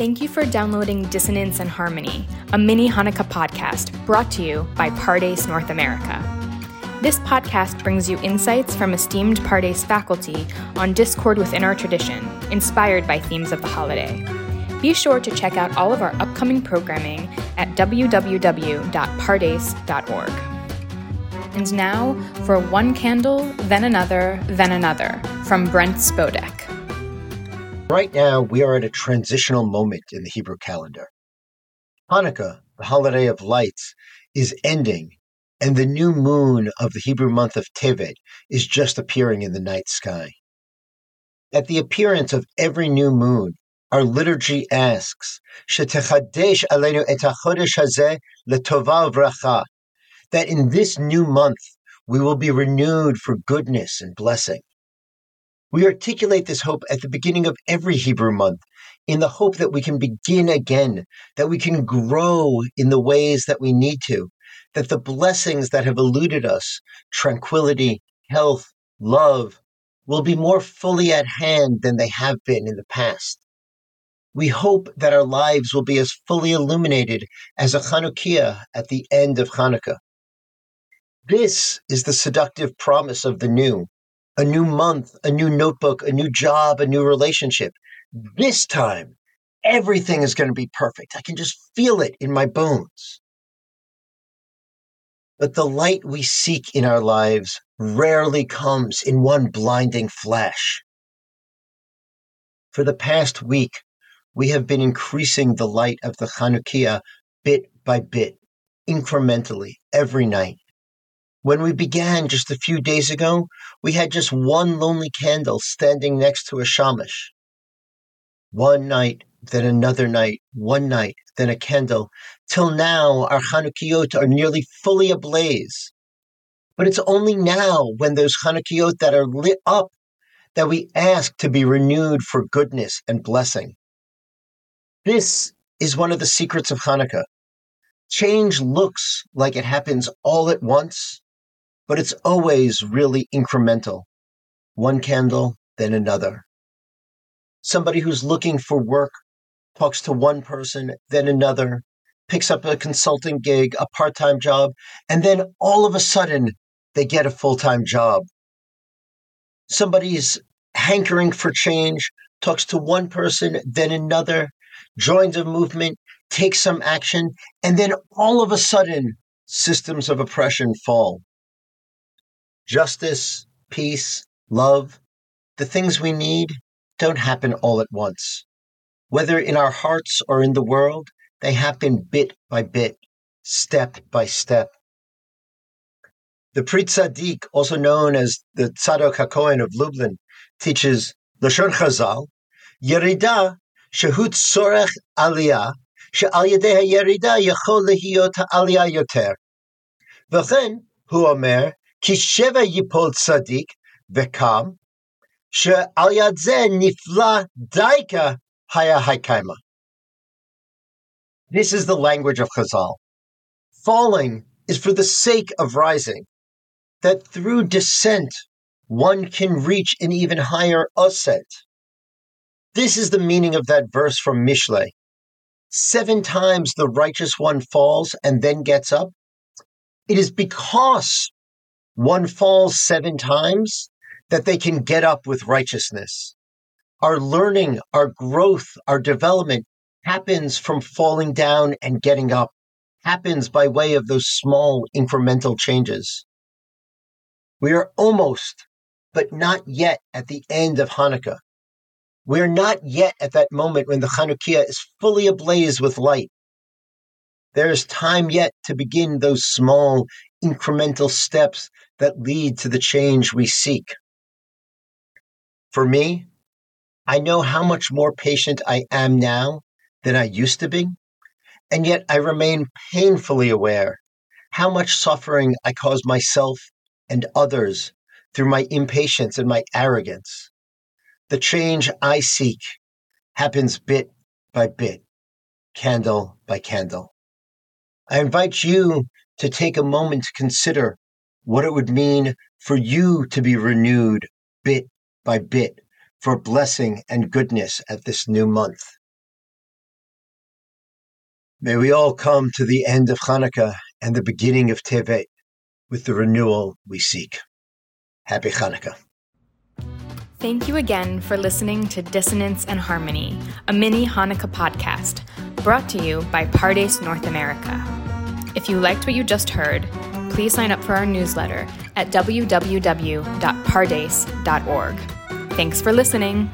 Thank you for downloading Dissonance and Harmony, a mini Hanukkah podcast brought to you by Pardes North America. This podcast brings you insights from esteemed Pardes faculty on discord within our tradition, inspired by themes of the holiday. Be sure to check out all of our upcoming programming at www.pardes.org. And now for One Candle, Then Another, Then Another from Brent Spodek. Right now, we are at a transitional moment in the Hebrew calendar. Hanukkah, the holiday of lights, is ending, and the new moon of the Hebrew month of Tevet is just appearing in the night sky. At the appearance of every new moon, our liturgy asks, "Shetechadesh aleinu et hazeh letova v'racha," that in this new month we will be renewed for goodness and blessing. We articulate this hope at the beginning of every Hebrew month in the hope that we can begin again, that we can grow in the ways that we need to, that the blessings that have eluded us, tranquility, health, love, will be more fully at hand than they have been in the past. We hope that our lives will be as fully illuminated as a Chanukiah at the end of Hanukkah. This is the seductive promise of the new, a new month, a new notebook, a new job, a new relationship. This time, everything is going to be perfect. I can just feel it in my bones. But the light we seek in our lives rarely comes in one blinding flash. For the past week, we have been increasing the light of the Chanukiah bit by bit, incrementally, every night. When we began just a few days ago, we had just one lonely candle standing next to a shamash. One night, then another night, one night, then a candle, till now our Chanukiot are nearly fully ablaze. But it's only now, when those Chanukiot that are lit up, that we ask to be renewed for goodness and blessing. This is one of the secrets of Hanukkah. Change looks like it happens all at once, but it's always really incremental. One candle, then another. Somebody who's looking for work talks to one person, then another, picks up a consulting gig, a part time job, and then all of a sudden they get a full time job. Somebody's hankering for change, talks to one person, then another, joins a movement, takes some action, and then all of a sudden systems of oppression fall justice, peace, love, the things we need don't happen all at once. Whether in our hearts or in the world, they happen bit by bit, step by step. The Pri Tzadik, also known as the Tzadok HaKohen of Lublin, teaches Lashon Chazal, Yerida shehut sorech aliyah, she'al yedei yerida yechol lehiyot ha'aliyah yoter. V'chen, hu omer, כי שבע ייפול צדיק וקם, שעל יד זה נפלא דייקה היה הקיימה. This is the language of Chazal. Falling is for the sake of rising, that through descent one can reach an even higher ascent. This is the meaning of that verse from Mishle. Seven times the righteous one falls and then gets up. It is because one falls seven times, that they can get up with righteousness. Our learning, our growth, our development happens from falling down and getting up, happens by way of those small incremental changes. We are almost, but not yet at the end of Hanukkah. We are not yet at that moment when the Chanukiah is fully ablaze with light. There is time yet to begin those small incremental steps that lead to the change we seek. For me, I know how much more patient I am now than I used to be, and yet I remain painfully aware how much suffering I cause myself and others through my impatience and my arrogance. The change I seek happens bit by bit, candle by candle. I invite you to take a moment to consider what it would mean for you to be renewed bit by bit for blessing and goodness at this new month. May we all come to the end of Hanukkah and the beginning of Tevet with the renewal we seek. Happy Hanukkah. Thank you again for listening to Dissonance and Harmony, a mini Hanukkah podcast brought to you by Pardes North America. If you liked what you just heard, please sign up for our newsletter at www.pardes.org. Thanks for listening.